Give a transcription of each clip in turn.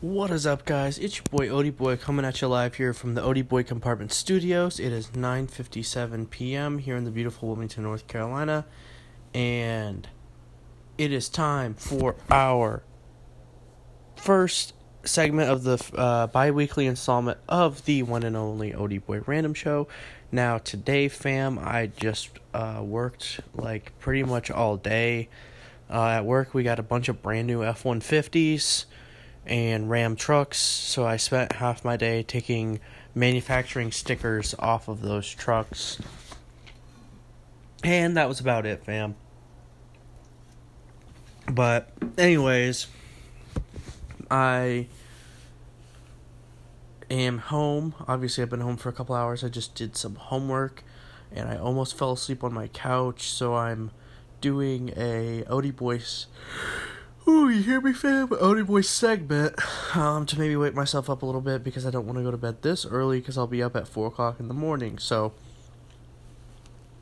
What is up, guys? It's your boy Odie Boy coming at you live here from the Odie Boy Compartment Studios. It is 9:57 p.m. here in the beautiful Wilmington, North Carolina, and it is time for our first segment of the uh, bi-weekly installment of the one and only Odie Boy Random Show. Now, today, fam, I just uh, worked like pretty much all day. Uh, at work, we got a bunch of brand new F 150s and Ram trucks, so I spent half my day taking manufacturing stickers off of those trucks. And that was about it, fam. But, anyways, I am home. Obviously, I've been home for a couple hours. I just did some homework and I almost fell asleep on my couch, so I'm doing a Odie Boys. Ooh, you hear me, fam? Odie Boy segment. Um, to maybe wake myself up a little bit because I don't want to go to bed this early because I'll be up at 4 o'clock in the morning. So,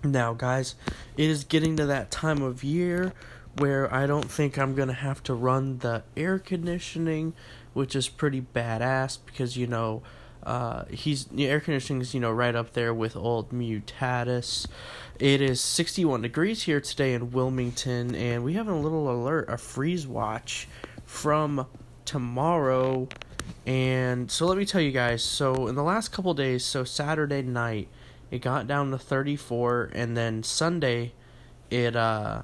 now, guys, it is getting to that time of year where I don't think I'm going to have to run the air conditioning, which is pretty badass because, you know, uh, he's the air conditioning is you know right up there with old Mutatis. It is 61 degrees here today in Wilmington, and we have a little alert, a freeze watch from tomorrow. And so let me tell you guys. So in the last couple days, so Saturday night, it got down to 34, and then Sunday, it uh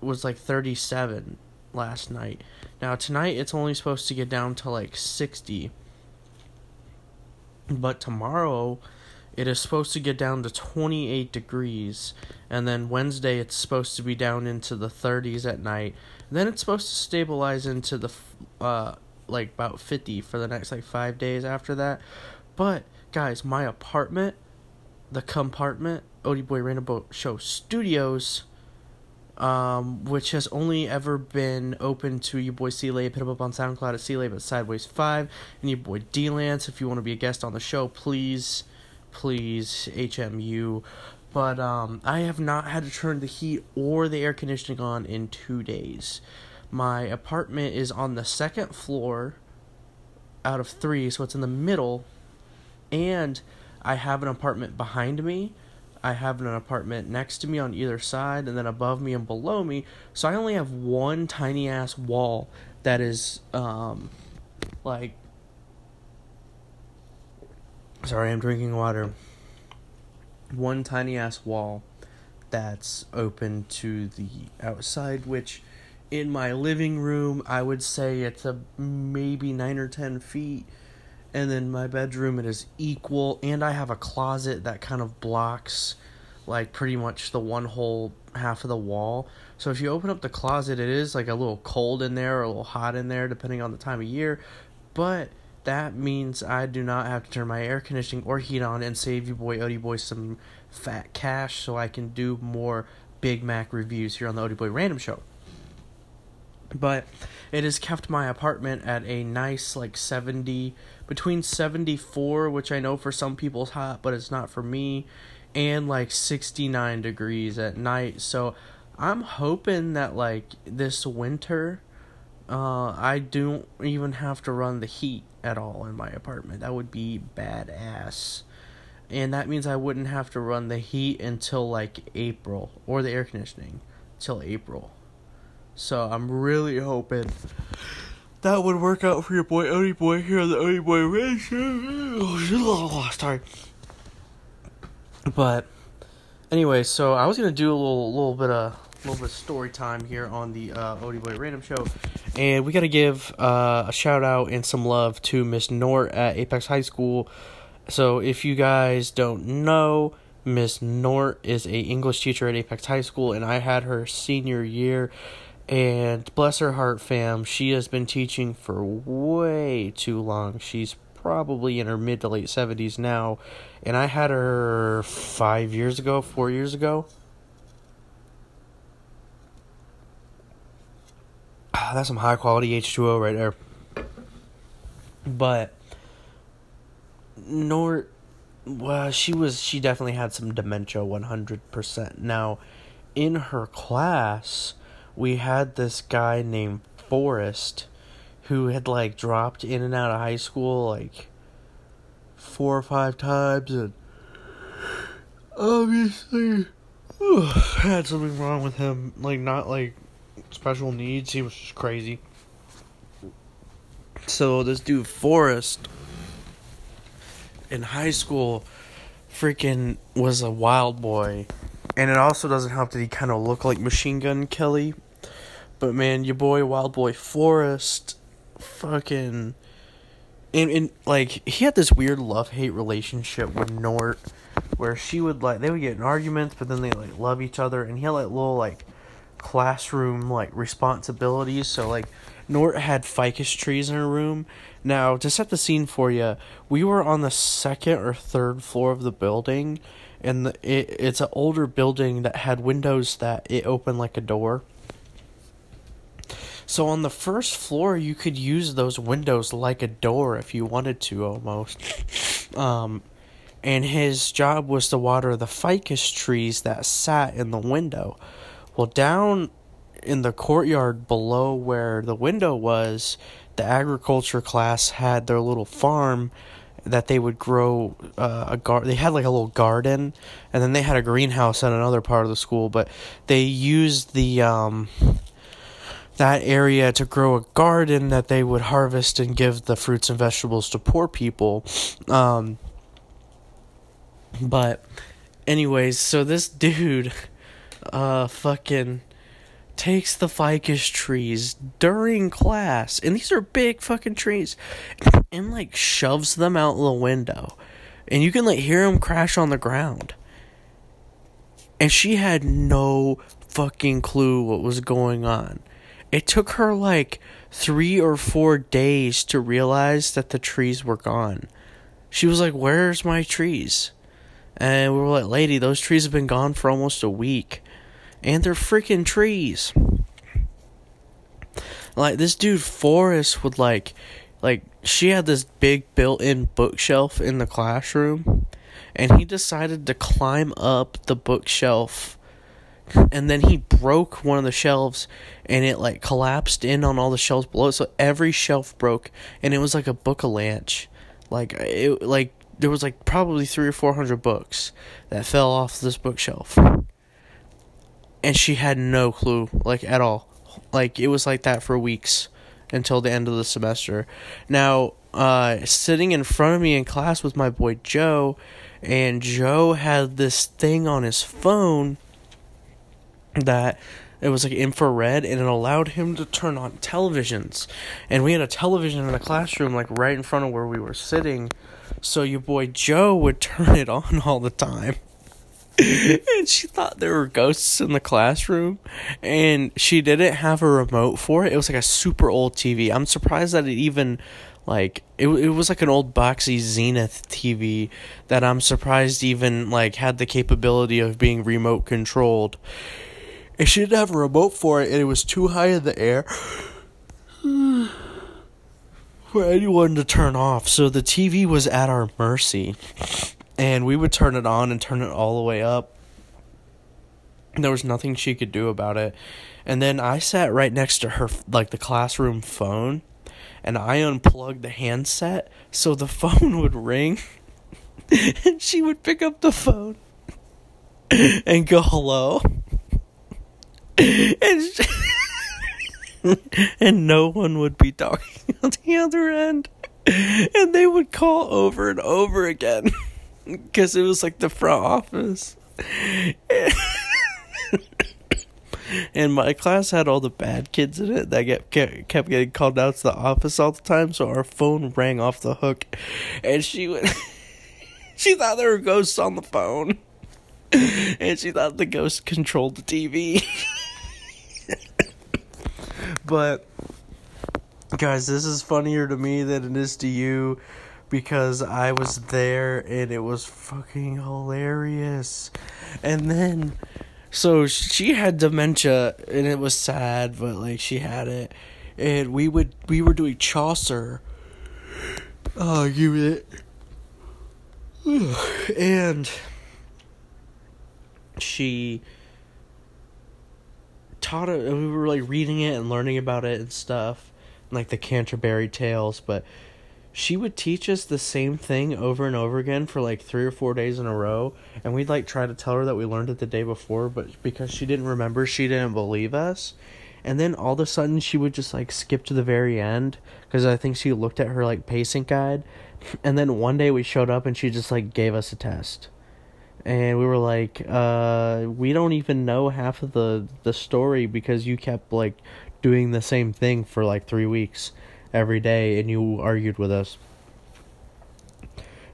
was like 37 last night. Now tonight, it's only supposed to get down to like 60 but tomorrow it is supposed to get down to 28 degrees and then Wednesday it's supposed to be down into the 30s at night. then it's supposed to stabilize into the uh like about 50 for the next like 5 days after that. But guys, my apartment, the compartment, Odie Boy Boat Show Studios um, which has only ever been open to your boy C Lab. Hit him up on SoundCloud at C Lab Sideways Five, and your boy D Lance. If you want to be a guest on the show, please, please HMU. But um, I have not had to turn the heat or the air conditioning on in two days. My apartment is on the second floor out of three, so it's in the middle, and I have an apartment behind me I have an apartment next to me on either side, and then above me and below me. So I only have one tiny ass wall that is, um, like. Sorry, I'm drinking water. One tiny ass wall that's open to the outside, which in my living room, I would say it's a maybe nine or ten feet and then my bedroom it is equal and i have a closet that kind of blocks like pretty much the one whole half of the wall. So if you open up the closet it is like a little cold in there or a little hot in there depending on the time of year. But that means i do not have to turn my air conditioning or heat on and save you boy odie boy some fat cash so i can do more big mac reviews here on the odie boy random show. But it has kept my apartment at a nice like 70 between 74 which i know for some people is hot but it's not for me and like 69 degrees at night. So i'm hoping that like this winter uh i don't even have to run the heat at all in my apartment. That would be badass. And that means i wouldn't have to run the heat until like april or the air conditioning till april. So I'm really hoping that would work out for your boy Odie Boy here on the Odie Boy Radio. Sorry. But anyway, so I was gonna do a little little bit of little bit of story time here on the uh, Odie Boy Random Show, and we got to give uh, a shout out and some love to Miss Nort at Apex High School. So if you guys don't know, Miss Nort is a English teacher at Apex High School, and I had her senior year and bless her heart, fam, she has been teaching for way too long. She's probably in her mid to late 70s now. And I had her five years ago, four years ago. Ah, that's some high quality H2O right there. But nor. well, she was she definitely had some dementia 100%. Now, in her class, we had this guy named Forrest who had like dropped in and out of high school like four or five times and obviously had something wrong with him. Like not like special needs. He was just crazy. So this dude Forrest in high school freaking was a wild boy. And it also doesn't help that he kind of looked like machine gun kelly but man your boy wild boy Forrest, fucking and, and like he had this weird love hate relationship with Nort where she would like they would get in arguments but then they like love each other and he had like little like classroom like responsibilities so like Nort had ficus trees in her room. Now, to set the scene for you, we were on the second or third floor of the building, and the, it, it's an older building that had windows that it opened like a door. So on the first floor, you could use those windows like a door if you wanted to, almost. Um, and his job was to water the ficus trees that sat in the window. Well, down in the courtyard below where the window was, the agriculture class had their little farm that they would grow uh, a gar- they had like a little garden and then they had a greenhouse at another part of the school but they used the um that area to grow a garden that they would harvest and give the fruits and vegetables to poor people um but anyways so this dude uh fucking takes the ficus trees during class, and these are big fucking trees, and like shoves them out the window, and you can like hear them crash on the ground. And she had no fucking clue what was going on. It took her like three or four days to realize that the trees were gone. She was like, Where's my trees? And we were like, Lady, those trees have been gone for almost a week and they're freaking trees. Like this dude Forrest would like like she had this big built-in bookshelf in the classroom and he decided to climb up the bookshelf and then he broke one of the shelves and it like collapsed in on all the shelves below. So every shelf broke and it was like a book lunch like it like there was like probably three or four hundred books that fell off this bookshelf. And she had no clue like at all. Like it was like that for weeks until the end of the semester. Now uh sitting in front of me in class with my boy joe and joe had this thing on his phone that it was like infrared and it allowed him to turn on televisions. And we had a television in the classroom like right in front of where we were sitting. So your boy joe would turn it on all the time. And she thought there were ghosts in the classroom. And she didn't have a remote for it. It was like a super old tv i'm surprised that it even like it, it was like an old boxy zenith tv that i'm surprised even like had the capability of being remote controlled and she didn't have a remote for it and it was too high in the air. For anyone to turn off. So the tv was at our mercy. And we would turn it on and turn it all the way up. There was nothing she could do about it. And then I sat right next to her, like the classroom phone, and I unplugged the handset so the phone would ring, and she would pick up the phone and go hello, and and no one would be talking on the other end, and they would call over and over again because it was like the front office. and my class had all the bad kids in it that get kept getting called out to the office all the time, so our phone rang off the hook, and she went. she thought there were ghosts on the phone, and she thought the ghost controlled the TV. but guys, this is funnier to me than it is to you because I was there and it was fucking hilarious. And then so she had dementia and it was sad, but like she had it. And we would we were doing Chaucer. Oh, give it. And she taught it we were like reading it and learning about it and stuff like the Canterbury Tales, but she would teach us the same thing over and over again for like three or four days in a row, and we'd like try to tell her that we learned it the day before, but because she didn't remember, she didn't believe us. And then all of a sudden, she would just like skip to the very end because I think she looked at her like pacing guide, and then one day we showed up and she just like gave us a test and we were like uh we don't even know half of the the story because you kept like doing the same thing for like 3 weeks every day and you argued with us.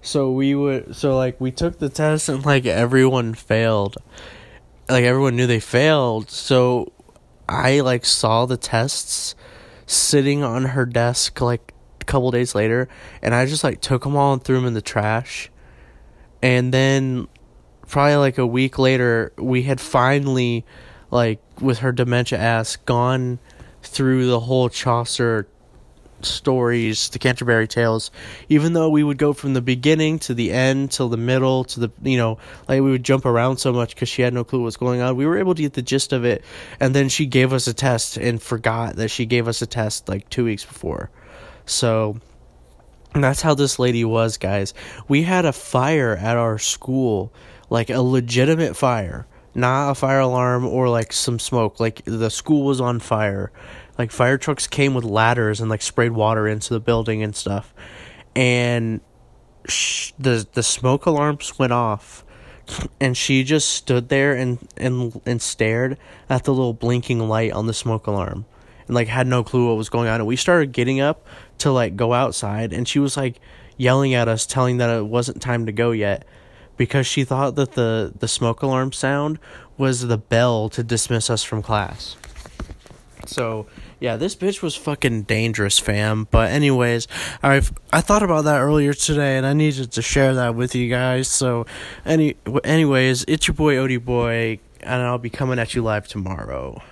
So we would so like we took the test and like everyone failed. Like everyone knew they failed. So i like saw the tests sitting on her desk like a couple days later and i just like took them all and threw them in the trash. And then probably like a week later, we had finally, like, with her dementia ass, gone through the whole Chaucer stories, the Canterbury Tales, even though we would go from the beginning to the end till the middle to the you know like we would jump around so much because she had no clue what was going on. We were able to get the gist of it, and then she gave us a test and forgot that she gave us a test like two weeks before. So that's how this lady was, guys. We had a fire at our school like a legitimate fire, not a fire alarm or like some smoke. Like the school was on fire. Like fire trucks came with ladders and like sprayed water into the building and stuff. And sh- the the smoke alarms went off and she just stood there and and and stared at the little blinking light on the smoke alarm and like had no clue what was going on and we started getting up to like go outside and she was like yelling at us telling that it wasn't time to go yet because she thought that the, the smoke alarm sound was the bell to dismiss us from class. So, yeah, this bitch was fucking dangerous, fam. But anyways, I I thought about that earlier today, and I needed to share that with you guys. So, any anyways, it's your boy Odie Boy, and I'll be coming at you live tomorrow.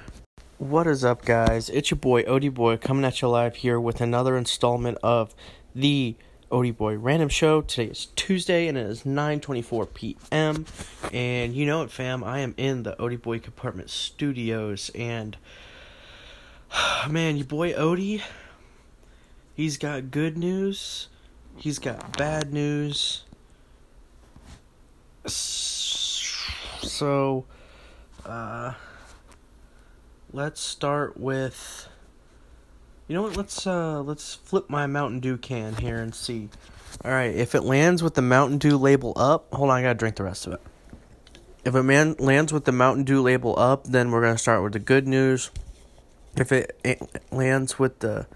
What is up, guys? It's your boy Odie Boy coming at you live here with another installment of the Odie Boy Random Show. Today is Tuesday and it is 9:24 p.m. And you know it, fam. I am in the Odie Boy Compartment Studios, and man, your boy Odie, he's got good news. He's got bad news. So, uh, let's start with you know what? Let's uh let's flip my Mountain Dew can here and see. All right, if it lands with the Mountain Dew label up, hold on, I gotta drink the rest of it. If it man lands with the Mountain Dew label up, then we're gonna start with the good news. If it, it lands with the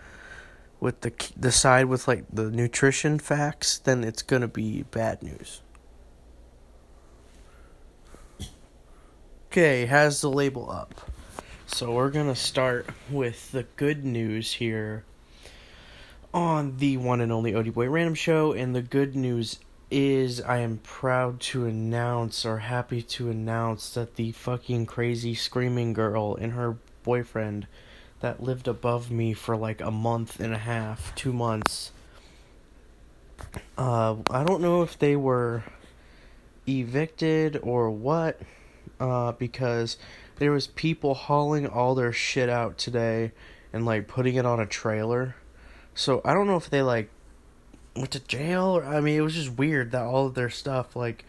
with the the side with like the nutrition facts, then it's gonna be bad news. Okay, has the label up. So we're going to start with the good news here on the one and only Odie Boy Random Show. And the good news is I am proud to announce or happy to announce that the fucking crazy screaming girl and her boyfriend that lived above me for like a month and a half, two months. Uh, I don't know if they were evicted or what, uh, because there was people hauling all their shit out today and like putting it on a trailer. So I don't know if they like went to jail or I mean it was just weird that all of their stuff like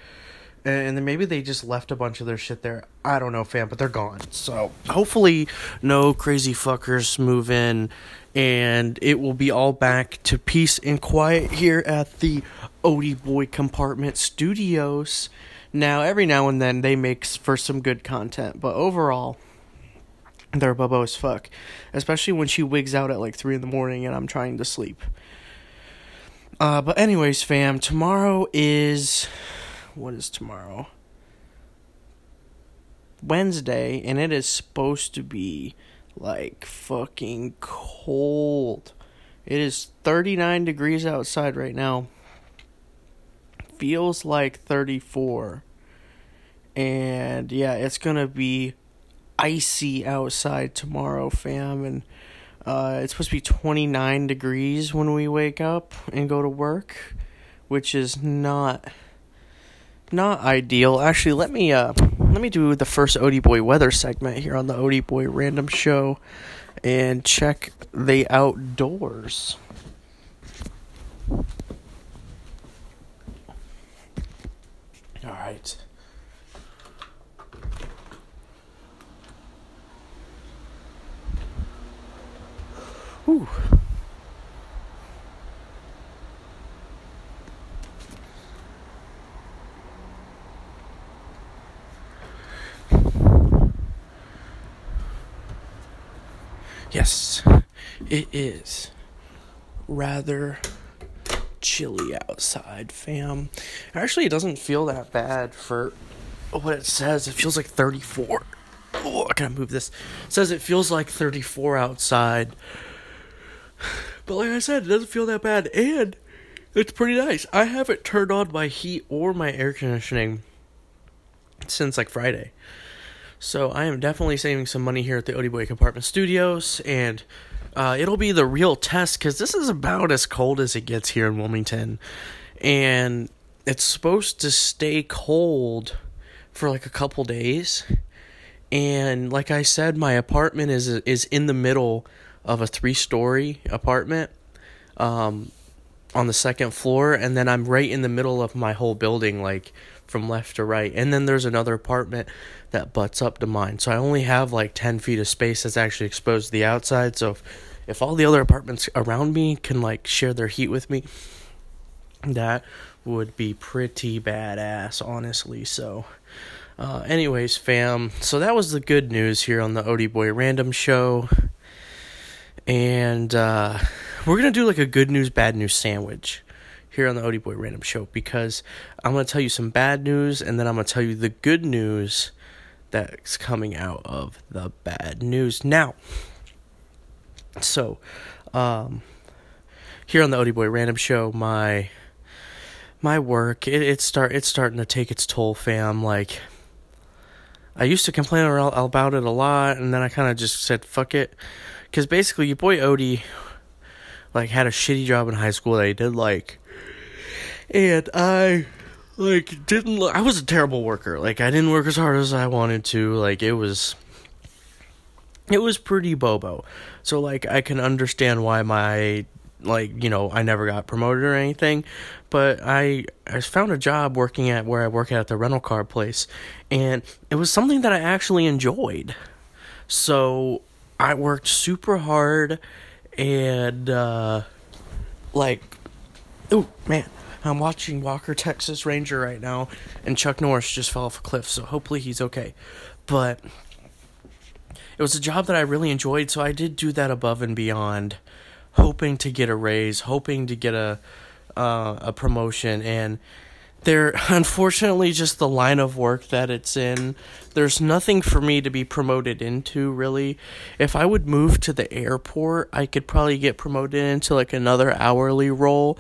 and then maybe they just left a bunch of their shit there. I don't know, fam, but they're gone. So hopefully no crazy fuckers move in and it will be all back to peace and quiet here at the Odie Boy Compartment Studios. Now, every now and then they make for some good content, but overall, they're bubbo as fuck. Especially when she wigs out at like 3 in the morning and I'm trying to sleep. Uh, but, anyways, fam, tomorrow is. What is tomorrow? Wednesday, and it is supposed to be like fucking cold. It is 39 degrees outside right now feels like 34. And yeah, it's going to be icy outside tomorrow, fam. And uh, it's supposed to be 29 degrees when we wake up and go to work, which is not not ideal. Actually, let me uh let me do the first Odie Boy weather segment here on the Odie Boy Random Show. and check the outdoors. All right. Whew. Yes, it is rather chilly outside, fam. Actually, it doesn't feel that bad for what it says. It feels like 34. Oh, I gotta move this. It says it feels like 34 outside. But like I said, it doesn't feel that bad, and it's pretty nice. I haven't turned on my heat or my air conditioning since like Friday. So I am definitely saving some money here at the Odie Compartment Studios, and uh, it'll be the real test because this is about as cold as it gets here in Wilmington, and it's supposed to stay cold for like a couple days. And like I said, my apartment is is in the middle of a three story apartment, um, on the second floor, and then I'm right in the middle of my whole building, like from left to right. And then there's another apartment that butts up to mine. So I only have like 10 feet of space that's actually exposed to the outside. So if, if all the other apartments around me can like share their heat with me, that would be pretty badass, honestly. So, uh, anyways, fam, so that was the good news here on the Odie Boy Random Show. And uh, we're to do like a good news, bad news sandwich here on the Odie Boy Random Show because I'm to tell you some bad news and then I'm to tell you the good news that's coming out of the bad news. Now, so, um, here on the Odie Boy Random Show, my my work it it start it's starting to take its toll, fam. Like, I used to complain about it a lot, and then I kind of just said fuck it, because basically your boy Odie like had a shitty job in high school that he did like and I like didn't I was a terrible worker. Like I didn't work as hard as I wanted to. Like it was it was pretty bobo. So like I can understand why my like you know I never got promoted or anything, but I I found a job working at where I work at the rental car place, and it was something that I actually enjoyed. So I worked super hard, and uh, like, oh man, I'm watching Walker Texas Ranger right now, and Chuck Norris just fell off a cliff, so hopefully he's okay. But it was a job that I really enjoyed, so I did do that above and beyond, hoping to get a raise, hoping to get a uh, a promotion, and there unfortunately just the line of work that it's in there's nothing for me to be promoted into really. If i would move to the airport i could probably get promoted into like another hourly role.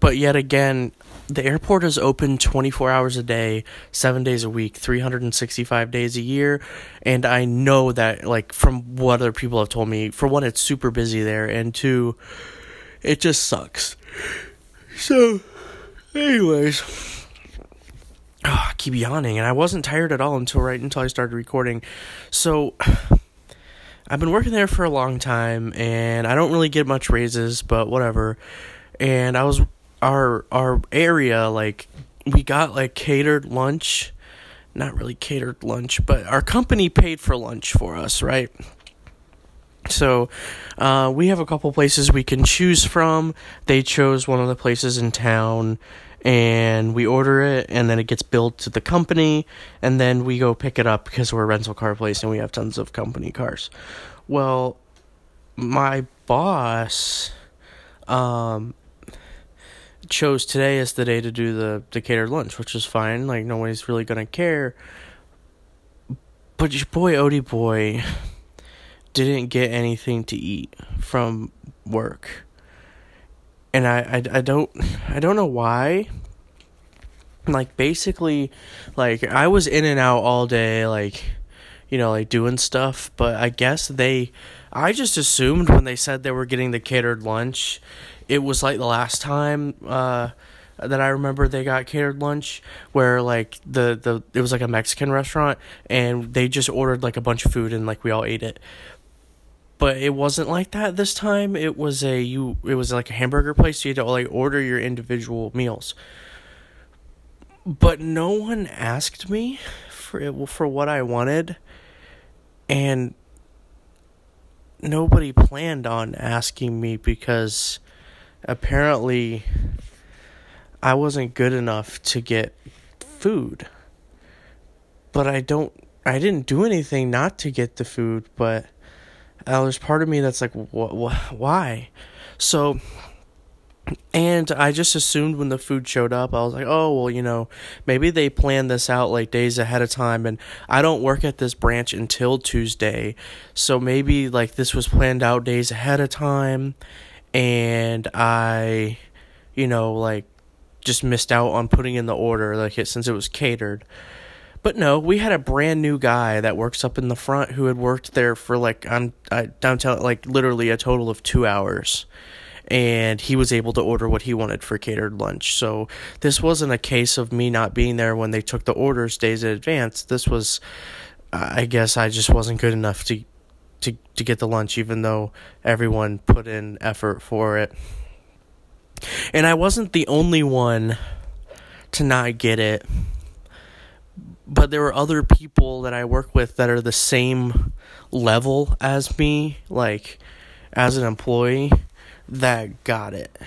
But yet again the airport is open 24 hours a day 7 days a week 365 days a year. And i know that like from what other people have told me for one it's super busy there and two it just sucks. So anyways oh, I keep yawning, and I wasn't tired at all until right until I started recording. So I've been working there for a long time, and I don't really get much raises, but whatever. And I was our our area like we got like catered lunch, not really catered lunch, but our company paid for lunch for us, right? So, uh, we have a couple places we can choose from. They chose one of the places in town and we order it and then it gets billed to the company and then we go pick it up because we're a rental car place and we have tons of company cars. Well, my boss um chose today as the day to do the, the catered lunch, which is fine. Like nobody's really gonna care. But your boy Odie boy didn't get anything to eat from work and I, I, I don't I don't know why. Like basically, like I was in and out all day, like you know, like doing stuff. But I guess they, I just assumed when they said they were getting the catered lunch, it was like the last time uh, that I remember they got catered lunch, where like the the it was like a Mexican restaurant, and they just ordered like a bunch of food and like we all ate it. But it wasn't like that this time. It was a you. It was like a hamburger place. So you had to like order your individual meals. But no one asked me for for what I wanted, and nobody planned on asking me because apparently I wasn't good enough to get food. But I don't I didn't do anything not to get the food, but uh, there's part of me that's like, wh- wh- why? So, and I just assumed when the food showed up, I was like, oh, well, you know, maybe they planned this out like days ahead of time. And I don't work at this branch until Tuesday. So maybe like this was planned out days ahead of time. And I, you know, like just missed out on putting in the order, like it, since it was catered. But no, we had a brand new guy that works up in the front who had worked there for like I'm I uh, downtown like literally a total of 2 hours. And he was able to order what he wanted for catered lunch. So this wasn't a case of me not being there when they took the orders days in advance. This was I guess I just wasn't good enough to to to get the lunch even though everyone put in effort for it. And I wasn't the only one to not get it but there were other people that I work with that are the same level as me, like as an employee, that got it.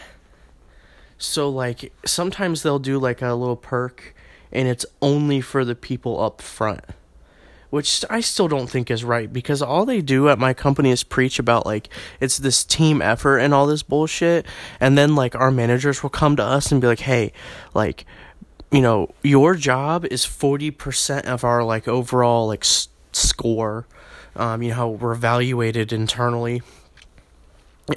So, like, sometimes they'll do like a little perk and it's only for the people up front, which I still don't think is right because all they do at my company is preach about like it's this team effort and all this bullshit. And then, like, our managers will come to us and be like, hey, like, you know, your job is 40% of our like overall like s- score. Um, you know how we're evaluated internally.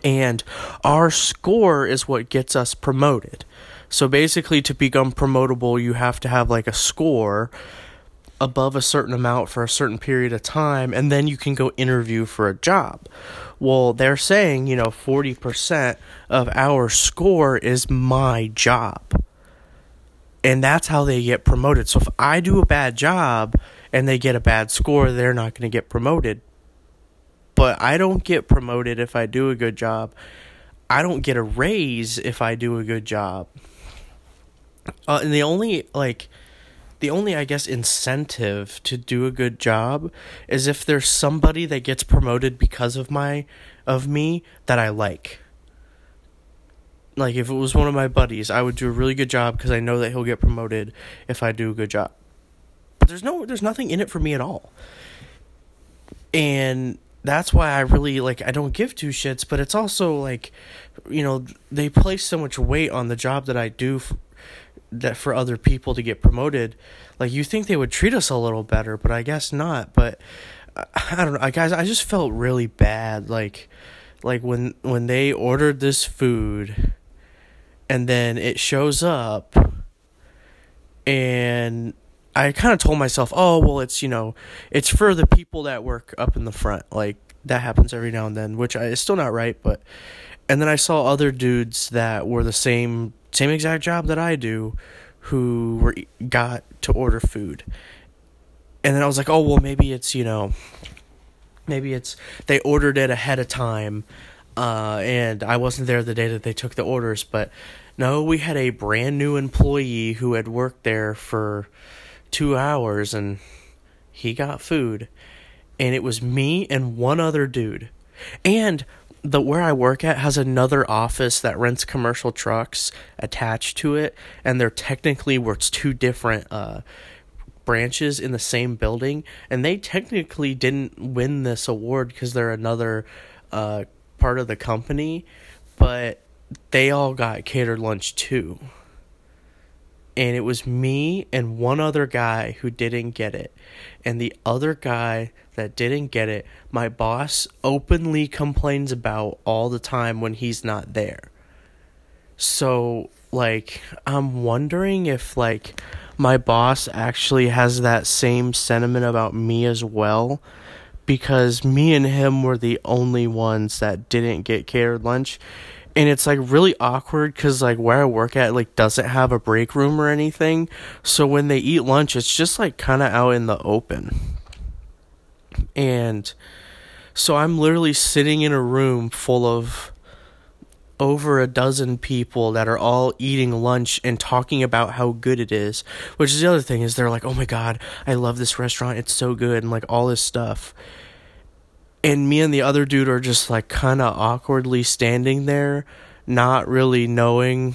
And our score is what gets us promoted. So basically to become promotable, you have to have like a score above a certain amount for a certain period of time and then you can go interview for a job. Well, they're saying, you know, 40% of our score is my job and that's how they get promoted. So if I do a bad job and they get a bad score, they're not going to get promoted. But I don't get promoted if I do a good job. I don't get a raise if I do a good job. Uh, and the only like the only I guess incentive to do a good job is if there's somebody that gets promoted because of my of me that I like like if it was one of my buddies, I would do a really good job because I know that he'll get promoted if I do a good job. But there's no there's nothing in it for me at all. And that's why I really like I don't give two shits, but it's also like you know, they place so much weight on the job that I do for, that for other people to get promoted. Like you think they would treat us a little better, but I guess not. But I don't know, guys, I just felt really bad like like when when they ordered this food and then it shows up and I kind of told myself, "Oh, well it's, you know, it's for the people that work up in the front." Like that happens every now and then, which I, is still not right, but and then I saw other dudes that were the same same exact job that I do who were got to order food. And then I was like, "Oh, well maybe it's, you know, maybe it's they ordered it ahead of time uh, and I wasn't there the day that they took the orders, but no, we had a brand new employee who had worked there for two hours and he got food. And it was me and one other dude. And the where I work at has another office that rents commercial trucks attached to it, and they're technically where it's two different uh, branches in the same building, and they technically didn't win this award because they're another uh, part of the company, but they all got catered lunch too. And it was me and one other guy who didn't get it. And the other guy that didn't get it, my boss openly complains about all the time when he's not there. So, like, I'm wondering if, like, my boss actually has that same sentiment about me as well because me and him were the only ones that didn't get catered lunch. And it's like really awkward because like where i work at like doesn't have a break room or anything. So when they eat lunch it's just like kind of out in the open. And So I'm literally sitting in a room full of over a dozen people that are all eating lunch and talking about how good it is. Which is the other thing is they're like, "Oh my god, I love this restaurant. It's so good." And like all this stuff. And me and the other dude are just like kind of awkwardly standing there, not really knowing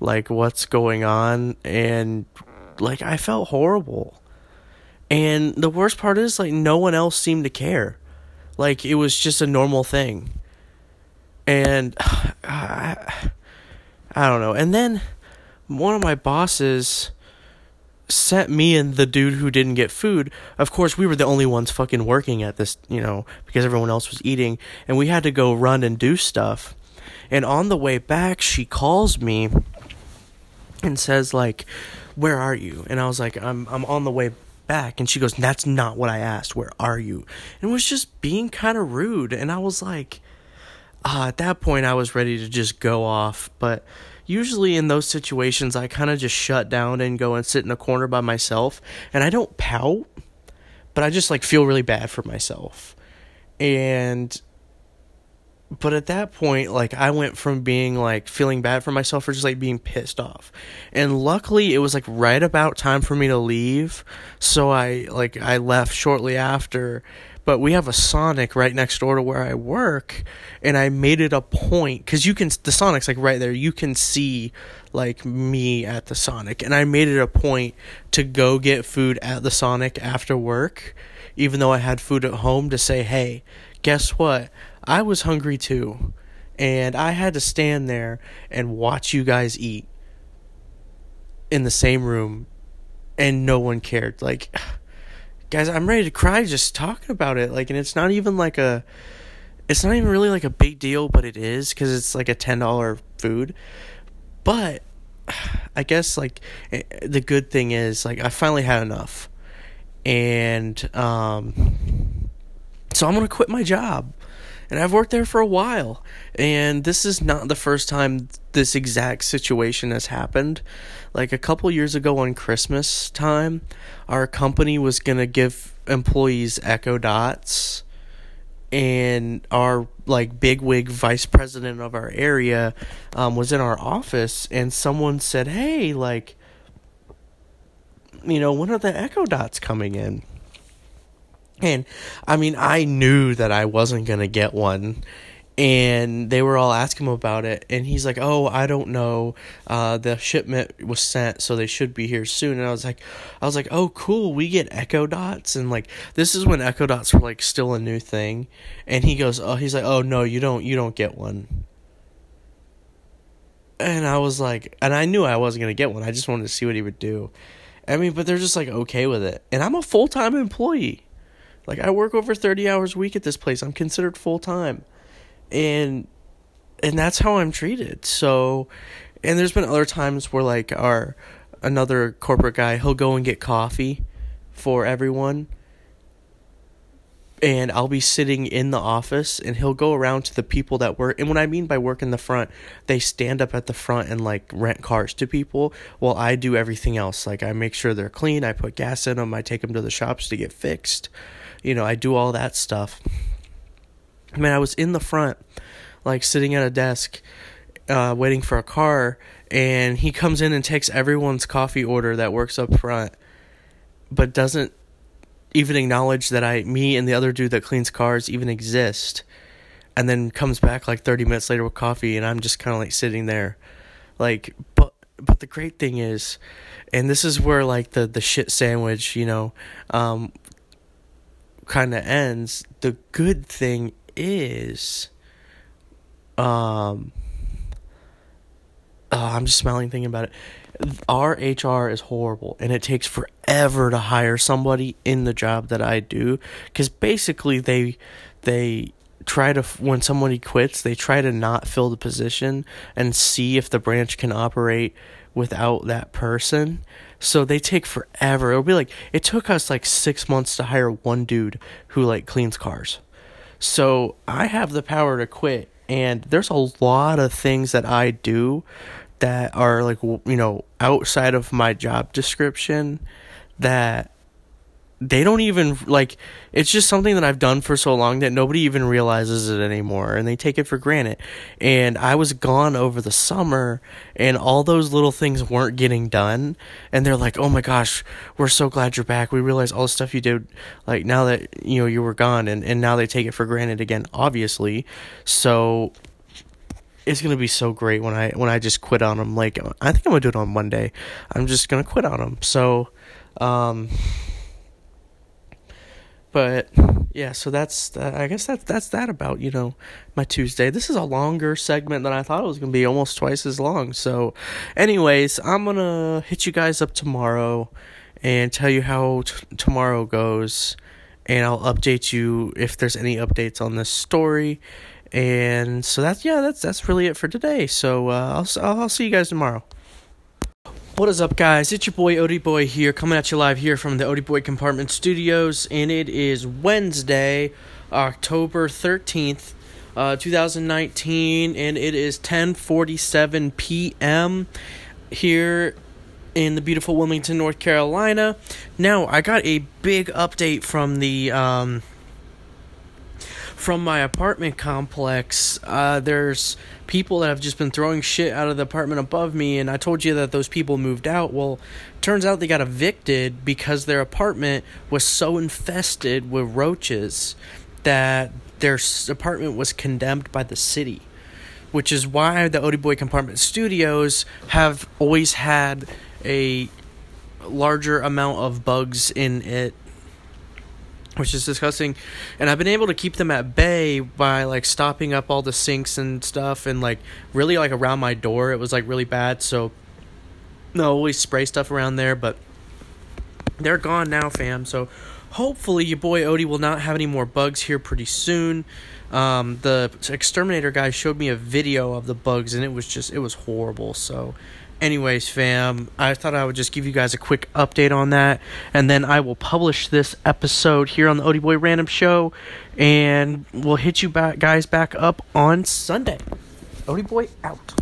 like what's going on and like I felt horrible. And the worst part is like no one else seemed to care. Like it was just a normal thing. And I, I don't know. And then one of my bosses sent me and the dude who didn't get food. Of course, we were the only ones fucking working at this, you know, because everyone else was eating, and we had to go run and do stuff. And on the way back, she calls me and says like, "Where are you?" And I was like, "I'm I'm on the way back." And she goes, "That's not what I asked. Where are you?" And was just being kind of rude. And I was like, uh, at that point, I was ready to just go off. But usually in those situations, I kind of just shut down and go and sit in a corner by myself. And I don't pout, but I just like feel really bad for myself. And but at that point like i went from being like feeling bad for myself for just like being pissed off and luckily it was like right about time for me to leave so i like i left shortly after but we have a sonic right next door to where i work and i made it a point because you can the sonic's like right there you can see like me at the sonic and i made it a point to go get food at the sonic after work even though i had food at home to say hey guess what I was hungry too. And I had to stand there and watch you guys eat in the same room and no one cared. Like guys, I'm ready to cry just talking about it. Like and it's not even like a it's not even really like a big deal, but it is cuz it's like a $10 food. But I guess like eh, the good thing is like I finally had enough. And um so I'm to quit my job and I've worked there for a while. And this is not the first time this exact situation has happened. Like a couple years ago on Christmas time, our company was going to give employees Echo Dots and our like bigwig vice president of our area um, was in our office and someone said hey like you know when are the echo dots coming in and I mean, I knew that I wasn't going to get one. And they were all asking him about it. And he's like, Oh, I don't know. Uh, the shipment was sent, so they should be here soon. And I was like, I was like, Oh, cool. We get Echo Dots. And like, this is when Echo Dots were like still a new thing. And he goes, Oh, he's like, Oh, no, you don't, you don't get one. And I was like, and I knew I wasn't going to get one. I just wanted to see what he would do. I mean, but they're just like okay with it. And I'm a full time employee. Like I work over 30 hours a week at this place. I'm considered full time. And and that's how I'm treated. So and there's been other times where like our another corporate guy, he'll go and get coffee for everyone. And I'll be sitting in the office and he'll go around to the people that work and what I mean by work in the front, they stand up at the front and like rent cars to people while I do everything else. Like I make sure they're clean, I put gas in them, I take them to the shops to get fixed you know, I do all that stuff. I mean, I was in the front, like sitting at a desk, uh, waiting for a car, and he comes in and takes everyone's coffee order that works up front, but doesn't even acknowledge that I, me, and the other dude that cleans cars even exist, and then comes back like 30 minutes later with coffee, and I'm just kind of like sitting there, like, but but the great thing is, and this is where like the the shit sandwich, you know, um, kind of ends, the good thing is, um, oh, I'm just smiling thinking about it. Our HR is horrible, and it takes forever to hire somebody in the job that I do, because basically they they try to when somebody quits, they try to not fill the position and see if the branch can operate without that person. So they take forever. It'll be like it took us like six months to hire one dude who like cleans cars. So I have the power to quit, and there's a lot of things that I do that are like you know outside of my job description that they don't even like it's just something that I've done for so long that nobody even realizes it anymore and they take it for granted. And I was gone over the summer and all those little things weren't getting done and they're like, "Oh my gosh, we're so glad you're back. We realize all the stuff you did like now that you know you were gone and and now they take it for granted again, obviously." So it's gonna be so great when I when I just quit on them. Like I think I'm gonna do it on Monday. I'm just gonna quit on them. So, um, but yeah, so that's uh, I guess that's that's that about you know my Tuesday. This is a longer segment than I thought it was gonna be, almost twice as long. So, anyways, I'm gonna hit you guys up tomorrow and tell you how t- tomorrow goes, and I'll update you if there's any updates on this story. And so that's yeah, that's that's really it for today. So uh, I'll I'll see you guys tomorrow. What is up, guys? It's your boy Odie Boy here, coming at you live here from the Odie Boy Compartment Studios, and it is Wednesday, October thirteenth, uh, two thousand nineteen, and it is ten forty seven p.m. here in the beautiful Wilmington, North Carolina. Now, I got a big update from the um, from my apartment complex. Uh, there's people that have just been throwing shit out of the apartment above me, and I told you that those people moved out. Well, turns out they got evicted because their apartment was so infested with roaches that their apartment was condemned by the city. Which is why the Odie Boy Compartment Studios have always had a larger amount of bugs in it which is disgusting. And i've been able to keep them at bay by like stopping up all the sinks and stuff and like really like around my door. It was like really bad so no always spray stuff around there but they're gone now fam. So hopefully your boy odie will not have any more bugs here pretty soon. Um, the exterminator guy showed me a video of the bugs and it was just it was horrible. So anyways, fam, I thought I would just give you guys a quick update on that, and then I will publish this episode here on the Odie Boy Random Show, and we'll hit you back, guys, back up on Sunday. Odie Boy out.